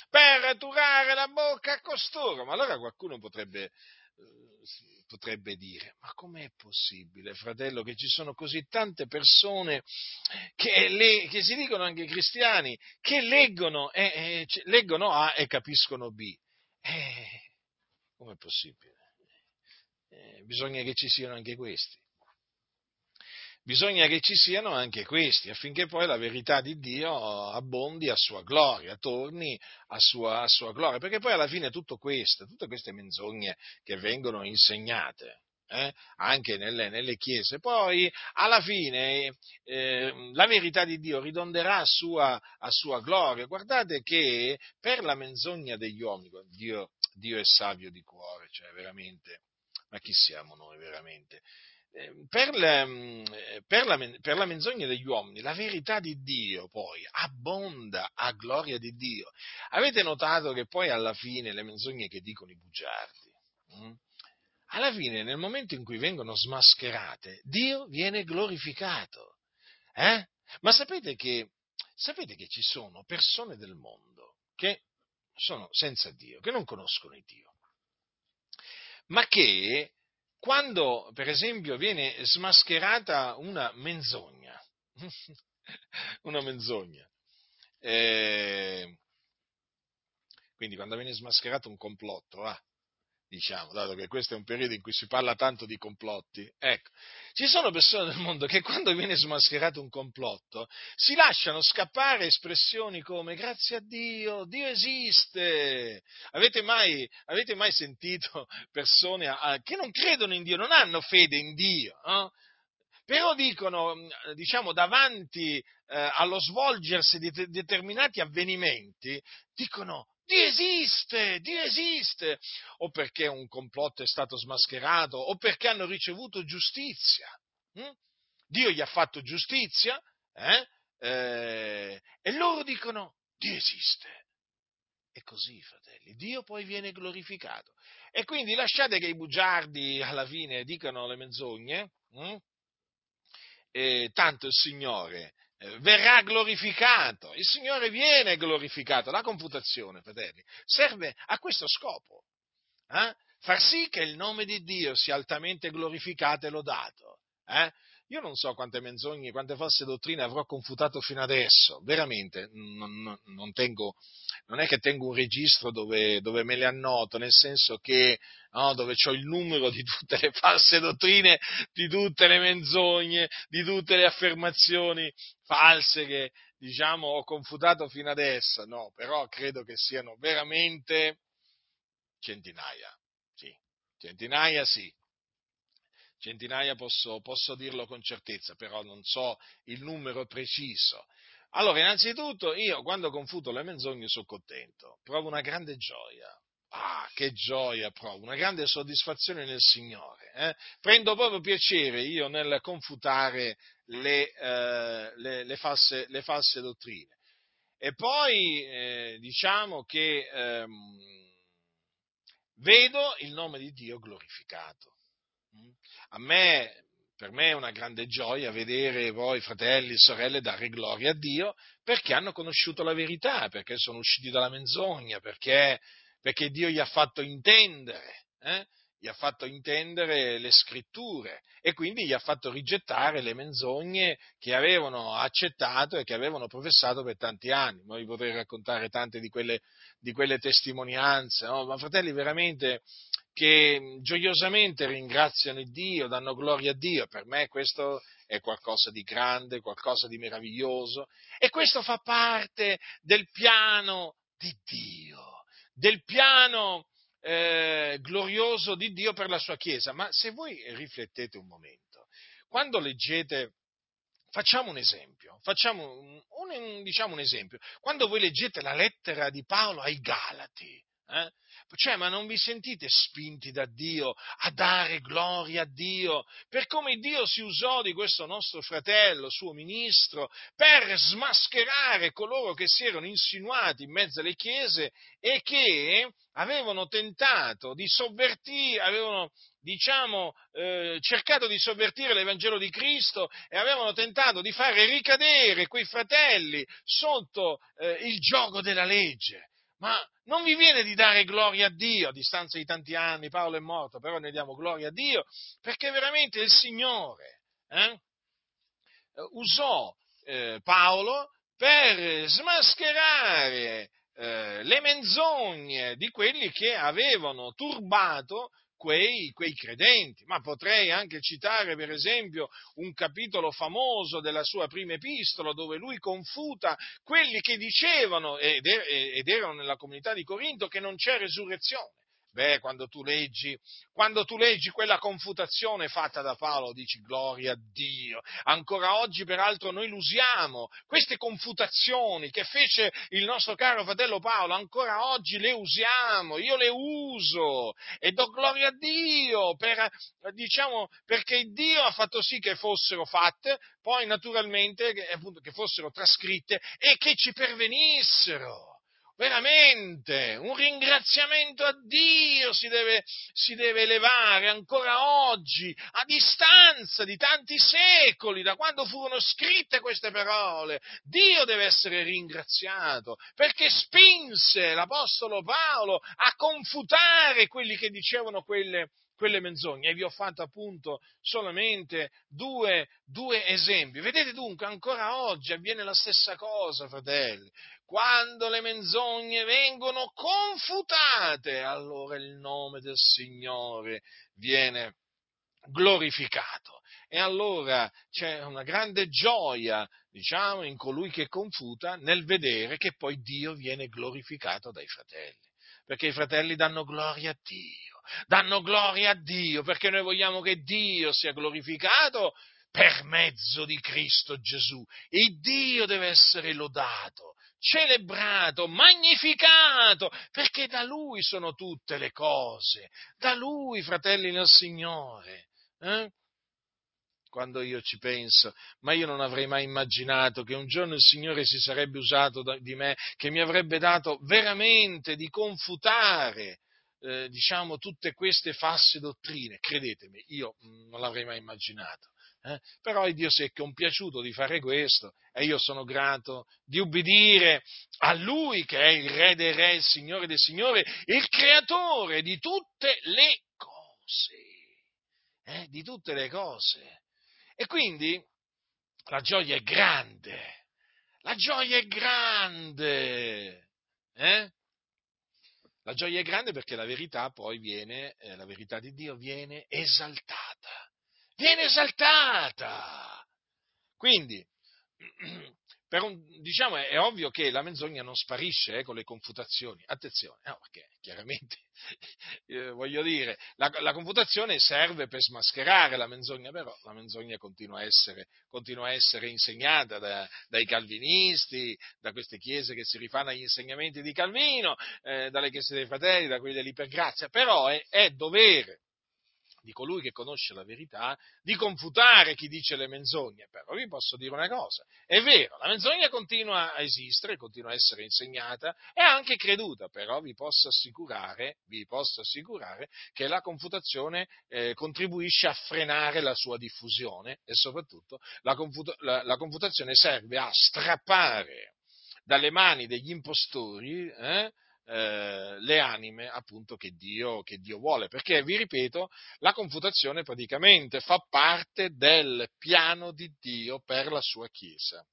per turare la bocca a costoro. Ma allora qualcuno potrebbe eh, potrebbe dire, ma com'è possibile, fratello, che ci sono così tante persone che, le, che si dicono anche cristiani, che leggono, eh, eh, leggono A e capiscono B? Eh, com'è possibile? Eh, bisogna che ci siano anche questi bisogna che ci siano anche questi, affinché poi la verità di Dio abbondi a sua gloria, torni a sua, a sua gloria, perché poi alla fine tutto questo, tutte queste menzogne che vengono insegnate, eh, anche nelle, nelle, chiese. Poi alla fine eh, la verità di Dio ridonderà a sua, a sua, gloria. Guardate che per la menzogna degli uomini, Dio, Dio, è savio di cuore, cioè veramente, ma chi siamo noi veramente? Ehm, per, le, per, la, per, la, menzogna degli uomini, la verità di Dio poi abbonda a gloria di Dio. Avete notato che poi alla fine le menzogne che dicono i bugiardi, hm? alla fine nel momento in cui vengono smascherate, Dio viene glorificato. Eh? Ma sapete che, sapete che ci sono persone del mondo che sono senza Dio, che non conoscono Dio, ma che quando, per esempio, viene smascherata una menzogna, una menzogna, eh, quindi quando viene smascherato un complotto, ah, diciamo, dato che questo è un periodo in cui si parla tanto di complotti, ecco, ci sono persone nel mondo che quando viene smascherato un complotto si lasciano scappare espressioni come grazie a Dio, Dio esiste. Avete mai, avete mai sentito persone a, a, che non credono in Dio, non hanno fede in Dio, no? però dicono, diciamo, davanti eh, allo svolgersi di te- determinati avvenimenti, dicono Dio esiste, Dio esiste, o perché un complotto è stato smascherato, o perché hanno ricevuto giustizia. Hm? Dio gli ha fatto giustizia, eh? Eh, e loro dicono Dio esiste. E così, fratelli, Dio poi viene glorificato. E quindi lasciate che i bugiardi alla fine dicano le menzogne, hm? tanto il Signore verrà glorificato, il Signore viene glorificato, la computazione, fratelli, serve a questo scopo, eh? far sì che il nome di Dio sia altamente glorificato e lodato. Eh? Io non so quante menzogne, quante false dottrine avrò confutato fino adesso, veramente, non, non, tengo, non è che tengo un registro dove, dove, me le annoto, nel senso che no, dove ho il numero di tutte le false dottrine, di tutte le menzogne, di tutte le affermazioni false che diciamo ho confutato fino adesso, no, però credo che siano veramente centinaia, centinaia sì, centinaia posso, posso dirlo con certezza, però non so il numero preciso. Allora, innanzitutto, io quando confuto le menzogne sono contento, provo una grande gioia. Ah, che gioia provo, una grande soddisfazione nel Signore. Eh? Prendo proprio piacere io nel confutare le, eh, le, le, false, le false, dottrine. E poi eh, diciamo che ehm, vedo il nome di Dio glorificato. A me, per me è una grande gioia vedere voi, fratelli e sorelle, dare gloria a Dio perché hanno conosciuto la verità, perché sono usciti dalla menzogna, perché, perché Dio gli ha fatto intendere. Eh? gli ha fatto intendere le scritture e quindi gli ha fatto rigettare le menzogne che avevano accettato e che avevano professato per tanti anni. Vi potrei raccontare tante di quelle, di quelle testimonianze, no? ma fratelli, veramente che gioiosamente ringraziano Dio, danno gloria a Dio. Per me questo è qualcosa di grande, qualcosa di meraviglioso e questo fa parte del piano di Dio, del piano eh, glorioso di Dio per la sua Chiesa. Ma se voi riflettete un momento, quando leggete Facciamo un esempio, facciamo un, un, diciamo un esempio. Quando voi leggete la lettera di Paolo ai Galati, eh, cioè, ma non vi sentite spinti da Dio a dare gloria a Dio per come Dio si usò di questo nostro fratello, suo ministro, per smascherare coloro che si erano insinuati in mezzo alle chiese e che avevano tentato di sovvertire, avevano diciamo, eh, cercato di sovvertire l'Evangelo di Cristo e avevano tentato di fare ricadere quei fratelli sotto eh, il gioco della legge. Ma non vi viene di dare gloria a Dio a distanza di tanti anni, Paolo è morto, però ne diamo gloria a Dio, perché veramente il Signore eh, usò eh, Paolo per smascherare eh, le menzogne di quelli che avevano turbato quei, quei, credenti. Ma potrei anche citare, per esempio, un capitolo famoso della sua prima epistola, dove lui confuta quelli che dicevano, ed, er, erano nella comunità di Corinto, che non c'è resurrezione. Beh, quando tu, leggi, quando tu leggi quella confutazione fatta da Paolo, dici gloria a Dio. Ancora oggi, peraltro, noi lo usiamo. Queste confutazioni che fece il nostro caro fratello Paolo, ancora oggi le usiamo. Io le uso e do gloria a Dio per, diciamo, perché Dio ha fatto sì che fossero fatte, poi naturalmente appunto, che fossero trascritte e che ci pervenissero veramente un ringraziamento a Dio si deve, si deve, elevare ancora oggi, a distanza di tanti secoli, da quando furono scritte queste parole. Dio deve essere ringraziato perché spinse l'Apostolo Paolo a confutare quelli che dicevano quelle, quelle menzogne. E vi ho fatto appunto solamente due, due, esempi. Vedete dunque, ancora oggi avviene la stessa cosa, fratelli. Quando le menzogne vengono confutate, allora il nome del Signore viene glorificato. E allora c'è una grande gioia, diciamo, in colui che confuta nel vedere che poi Dio viene glorificato dai fratelli. Perché i fratelli danno gloria a Dio, danno gloria a Dio, perché noi vogliamo che Dio sia glorificato per mezzo di Cristo Gesù. E Dio deve essere lodato, celebrato, magnificato, perché da Lui sono tutte le cose, da Lui, fratelli nel Signore. Eh? Quando io ci penso, ma io non avrei mai immaginato che un giorno il Signore si sarebbe usato di me, che mi avrebbe dato veramente di confutare, eh, diciamo, tutte queste false dottrine. Credetemi, io mm, non l'avrei mai immaginato. Eh? Però Dio si è compiaciuto di fare questo e io sono grato di ubbidire a Lui che è il Re dei Re, il Signore dei Signori, il Creatore di tutte le cose eh, di tutte le cose. E quindi la gioia è grande, la gioia è grande. Eh? La gioia è grande perché la verità poi viene, eh, la verità di Dio viene esaltata, viene esaltata. Quindi, un, diciamo, è, è, ovvio che la menzogna non sparisce eh, con le confutazioni. Attenzione, no, perché chiaramente, eh, voglio dire, la, la, confutazione serve per smascherare la menzogna, però la menzogna continua a essere, continua a essere insegnata da, dai calvinisti, da queste chiese che si rifanno agli insegnamenti di Calvino, eh, dalle chiese dei fratelli, da quelli dell'ipergrazia, però è, è dovere di colui che conosce la verità, di confutare chi dice le menzogne. Però vi posso dire una cosa, è vero, la menzogna continua a esistere, continua a essere insegnata e anche creduta, però vi posso assicurare, vi posso assicurare che la confutazione eh, contribuisce a frenare la sua diffusione e soprattutto la, confut- la, la confutazione serve a strappare dalle mani degli impostori eh, eh, le anime appunto che Dio, che Dio vuole, perché vi ripeto, la confutazione praticamente fa parte del piano di Dio per la sua Chiesa.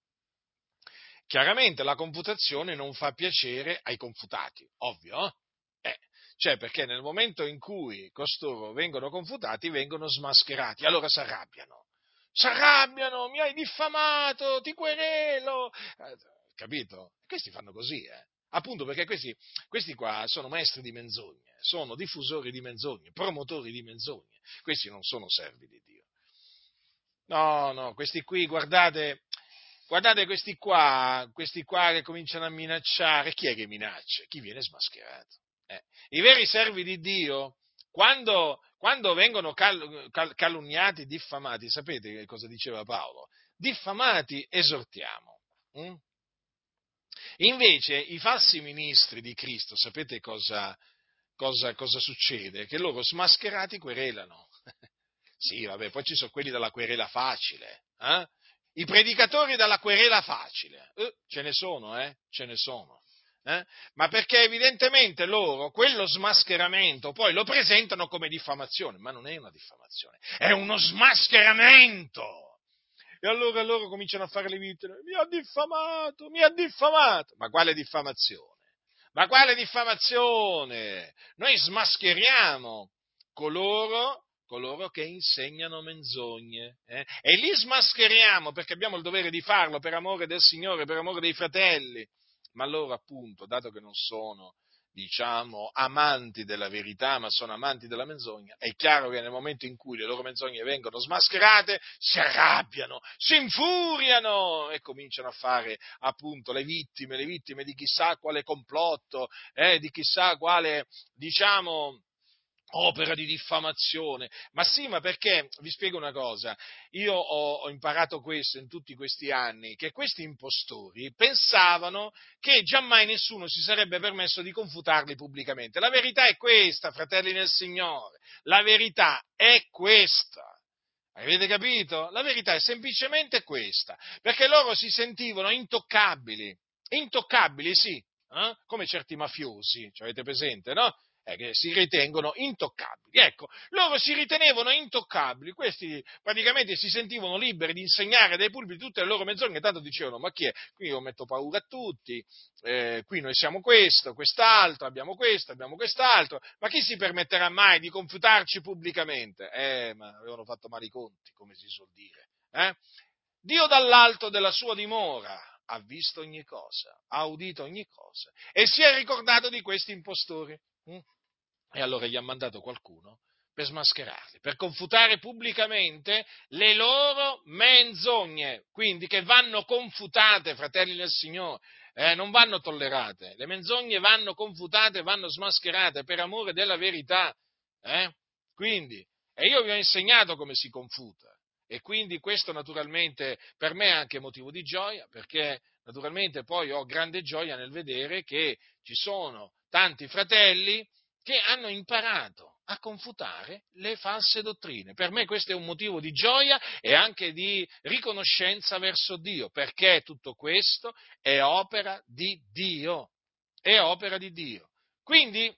Chiaramente la confutazione non fa piacere ai confutati, ovvio, eh? cioè perché nel momento in cui costoro vengono confutati vengono smascherati, allora si arrabbiano, si arrabbiano, mi hai diffamato, ti querelo, eh, capito? Questi fanno così, eh? Appunto perché questi, questi qua sono maestri di menzogne, sono diffusori di menzogne, promotori di menzogne. Questi non sono servi di Dio. No, no, questi qui, guardate, guardate questi qua, questi qua che cominciano a minacciare, chi è che minaccia? Chi viene smascherato? Eh. I veri servi di Dio, quando, quando vengono cal, cal, calunniati, diffamati, sapete cosa diceva Paolo? Diffamati esortiamo. Hm? Invece i falsi ministri di Cristo, sapete cosa, cosa, cosa succede? Che loro smascherati querelano. sì, vabbè, poi ci sono quelli dalla querela facile. Eh? I predicatori dalla querela facile. Eh, ce ne sono, eh? Ce ne sono. Eh? Ma perché evidentemente loro quello smascheramento poi lo presentano come diffamazione, ma non è una diffamazione, è uno smascheramento. E allora loro cominciano a fare le vittime. Mi ha diffamato, mi ha diffamato. Ma quale diffamazione? Ma quale diffamazione? Noi smascheriamo coloro, coloro che insegnano menzogne. Eh? E li smascheriamo perché abbiamo il dovere di farlo per amore del Signore, per amore dei fratelli. Ma loro appunto, dato che non sono diciamo, amanti della verità, ma sono amanti della menzogna, è chiaro che nel momento in cui le loro menzogne vengono smascherate, si arrabbiano, si infuriano e cominciano a fare appunto le vittime, le vittime di chissà quale complotto, eh, di chissà quale, diciamo, opera di diffamazione. Ma sì, ma perché, vi spiego una cosa, io ho, ho, imparato questo in tutti questi anni, che questi impostori pensavano che giammai nessuno si sarebbe permesso di confutarli pubblicamente. La verità è questa, fratelli nel Signore, la verità è questa. Avete capito? La verità è semplicemente questa, perché loro si sentivano intoccabili, intoccabili, sì, eh? come certi mafiosi, ci avete presente, no? Eh, che si ritengono intoccabili. Ecco, loro si ritenevano intoccabili, questi praticamente si sentivano liberi di insegnare dai pulpiti tutte le loro menzogne, tanto dicevano, ma chi è? Qui io metto paura a tutti, eh, qui noi siamo questo, quest'altro, abbiamo questo, abbiamo quest'altro, ma chi si permetterà mai di confutarci pubblicamente? Eh, ma avevano fatto male i conti, come si suol dire. Eh? Dio dall'alto della sua dimora ha visto ogni cosa, ha udito ogni cosa e si è ricordato di questi impostori. Mm? E allora gli ha mandato qualcuno per smascherarli, per confutare pubblicamente le loro menzogne, quindi che vanno confutate, fratelli del Signore, eh, non vanno tollerate, le menzogne vanno confutate, vanno smascherate per amore della verità. Eh? Quindi, e io vi ho insegnato come si confuta. E quindi questo naturalmente per me è anche motivo di gioia, perché naturalmente poi ho grande gioia nel vedere che ci sono tanti fratelli che hanno imparato a confutare le false dottrine. Per me questo è un motivo di gioia e anche di riconoscenza verso Dio, perché tutto questo è opera di Dio. È opera di Dio. Quindi,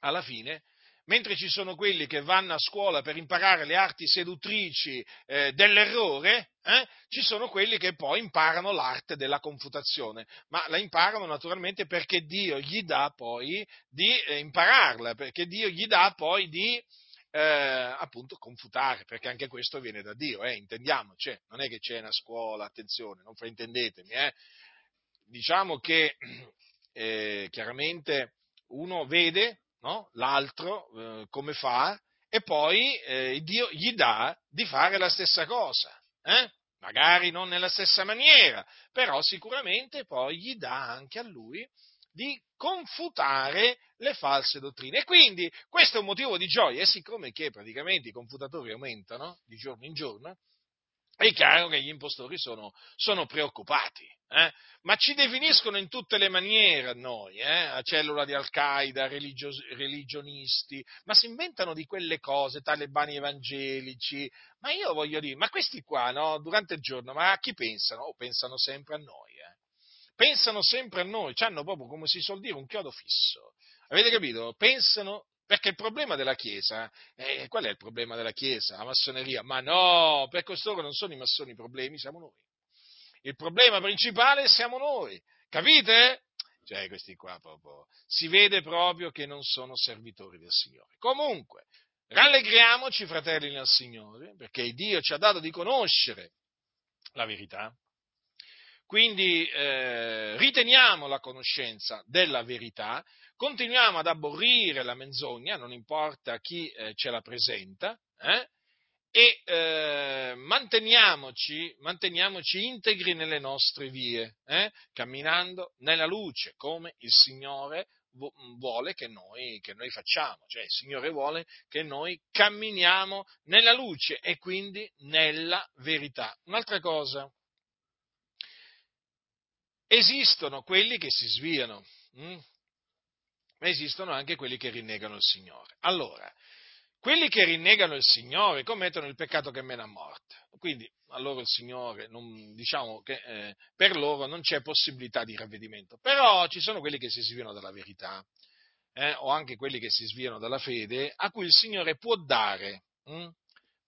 alla fine, mentre ci sono quelli che vanno a scuola per imparare le arti seduttrici eh, dell'errore, eh, ci sono quelli che poi imparano l'arte della confutazione, ma la imparano naturalmente perché Dio gli dà poi di eh, impararla, perché Dio gli dà poi di eh, appunto confutare, perché anche questo viene da Dio, eh, intendiamoci, non è che c'è una scuola, attenzione, non fraintendetemi, eh. diciamo che chiaramente uno vede no? l'altro eh, come fa e poi eh, Dio gli dà di fare la stessa cosa. Eh? Magari non nella stessa maniera, però sicuramente poi gli dà anche a lui di confutare le false dottrine. E quindi questo è un motivo di gioia, e siccome che praticamente i confutatori aumentano di giorno in giorno, è chiaro che gli impostori sono, sono preoccupati, eh? ma ci definiscono in tutte le maniere noi, eh? a cellula di Al-Qaeda, religio- religionisti, ma si inventano di quelle cose, talebani evangelici, ma io voglio dire, ma questi qua, no, durante il giorno, ma a chi pensano? Oh, pensano sempre a noi, eh? pensano sempre a noi, hanno proprio, come si suol dire, un chiodo fisso, avete capito? Pensano perché il problema della Chiesa, eh, qual è il problema della Chiesa? La massoneria? Ma no, per costoro non sono i massoni i problemi, siamo noi. Il problema principale siamo noi, capite? Cioè, questi qua proprio, si vede proprio che non sono servitori del Signore. Comunque, rallegriamoci, fratelli nel Signore, perché Dio ci ha dato di conoscere la verità. Quindi eh, riteniamo la conoscenza della verità continuiamo ad aborrire la menzogna, non importa chi eh, ce la presenta, eh, e eh, manteniamoci, manteniamoci, integri nelle nostre vie, eh, camminando nella luce, come il Signore vuole che noi, che noi facciamo, cioè il Signore vuole che noi camminiamo nella luce e quindi nella verità. Un'altra cosa, esistono quelli che si sviano. Hm? Ma esistono anche quelli che rinnegano il Signore. Allora, quelli che rinnegano il Signore commettono il peccato che mena a morte. Quindi a loro il Signore, non, diciamo che eh, per loro non c'è possibilità di ravvedimento. Però ci sono quelli che si sviano dalla verità, eh, o anche quelli che si sviano dalla fede, a cui il Signore può dare, hm,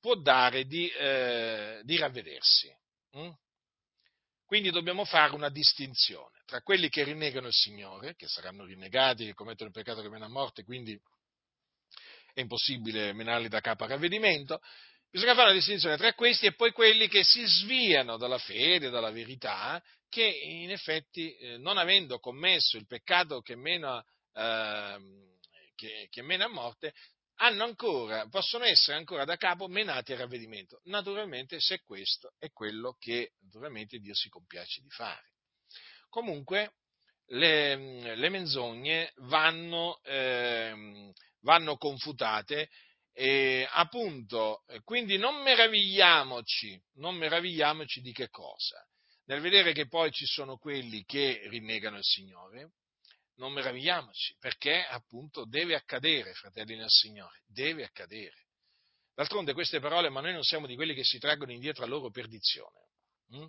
può dare di, eh, di ravvedersi. Hm? Quindi dobbiamo fare una distinzione tra quelli che rinnegano il Signore, che saranno rinnegati, che commettono il peccato che mena a morte, quindi è impossibile menarli da capo a ravvedimento. Bisogna fare una distinzione tra questi e poi quelli che si sviano dalla fede, dalla verità, che in effetti, eh, non avendo commesso il peccato che mena, eh, che, che mena a morte, ancora, possono essere ancora da capo menati a ravvedimento. Naturalmente se questo è quello che naturalmente Dio si compiace di fare. Comunque le, le menzogne vanno, eh, vanno confutate e appunto, quindi non meravigliamoci, non meravigliamoci di che cosa? Nel vedere che poi ci sono quelli che rinnegano il Signore, non meravigliamoci, perché appunto deve accadere, fratelli nel Signore, deve accadere. D'altronde queste parole, ma noi non siamo di quelli che si traggono indietro a loro perdizione. Mm?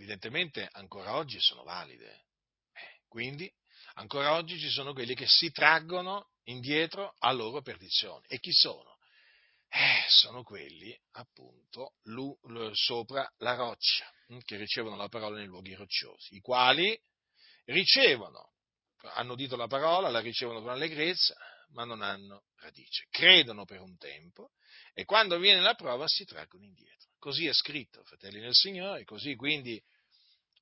Evidentemente ancora oggi sono valide. Eh, Quindi, ancora oggi ci sono quelli che si traggono indietro a loro perdizione. E chi sono? Eh, sono quelli, appunto, lu, lu, sopra la roccia, hm, che ricevono la parola nei luoghi rocciosi, i quali ricevono, hanno udito la parola, la ricevono con allegrezza, ma non hanno radice. Credono per un tempo e quando viene la prova si traggono indietro. Così è scritto, fratelli del Signore, così quindi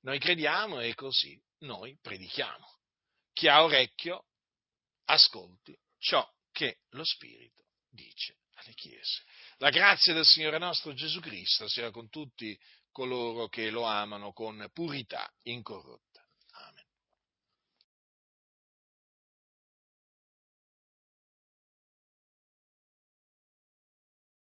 noi crediamo e così noi predichiamo. Chi ha orecchio, ascolti ciò che lo Spirito dice alle chiese. La grazia del Signore nostro Gesù Cristo sia con tutti coloro che lo amano con purità incorrotta.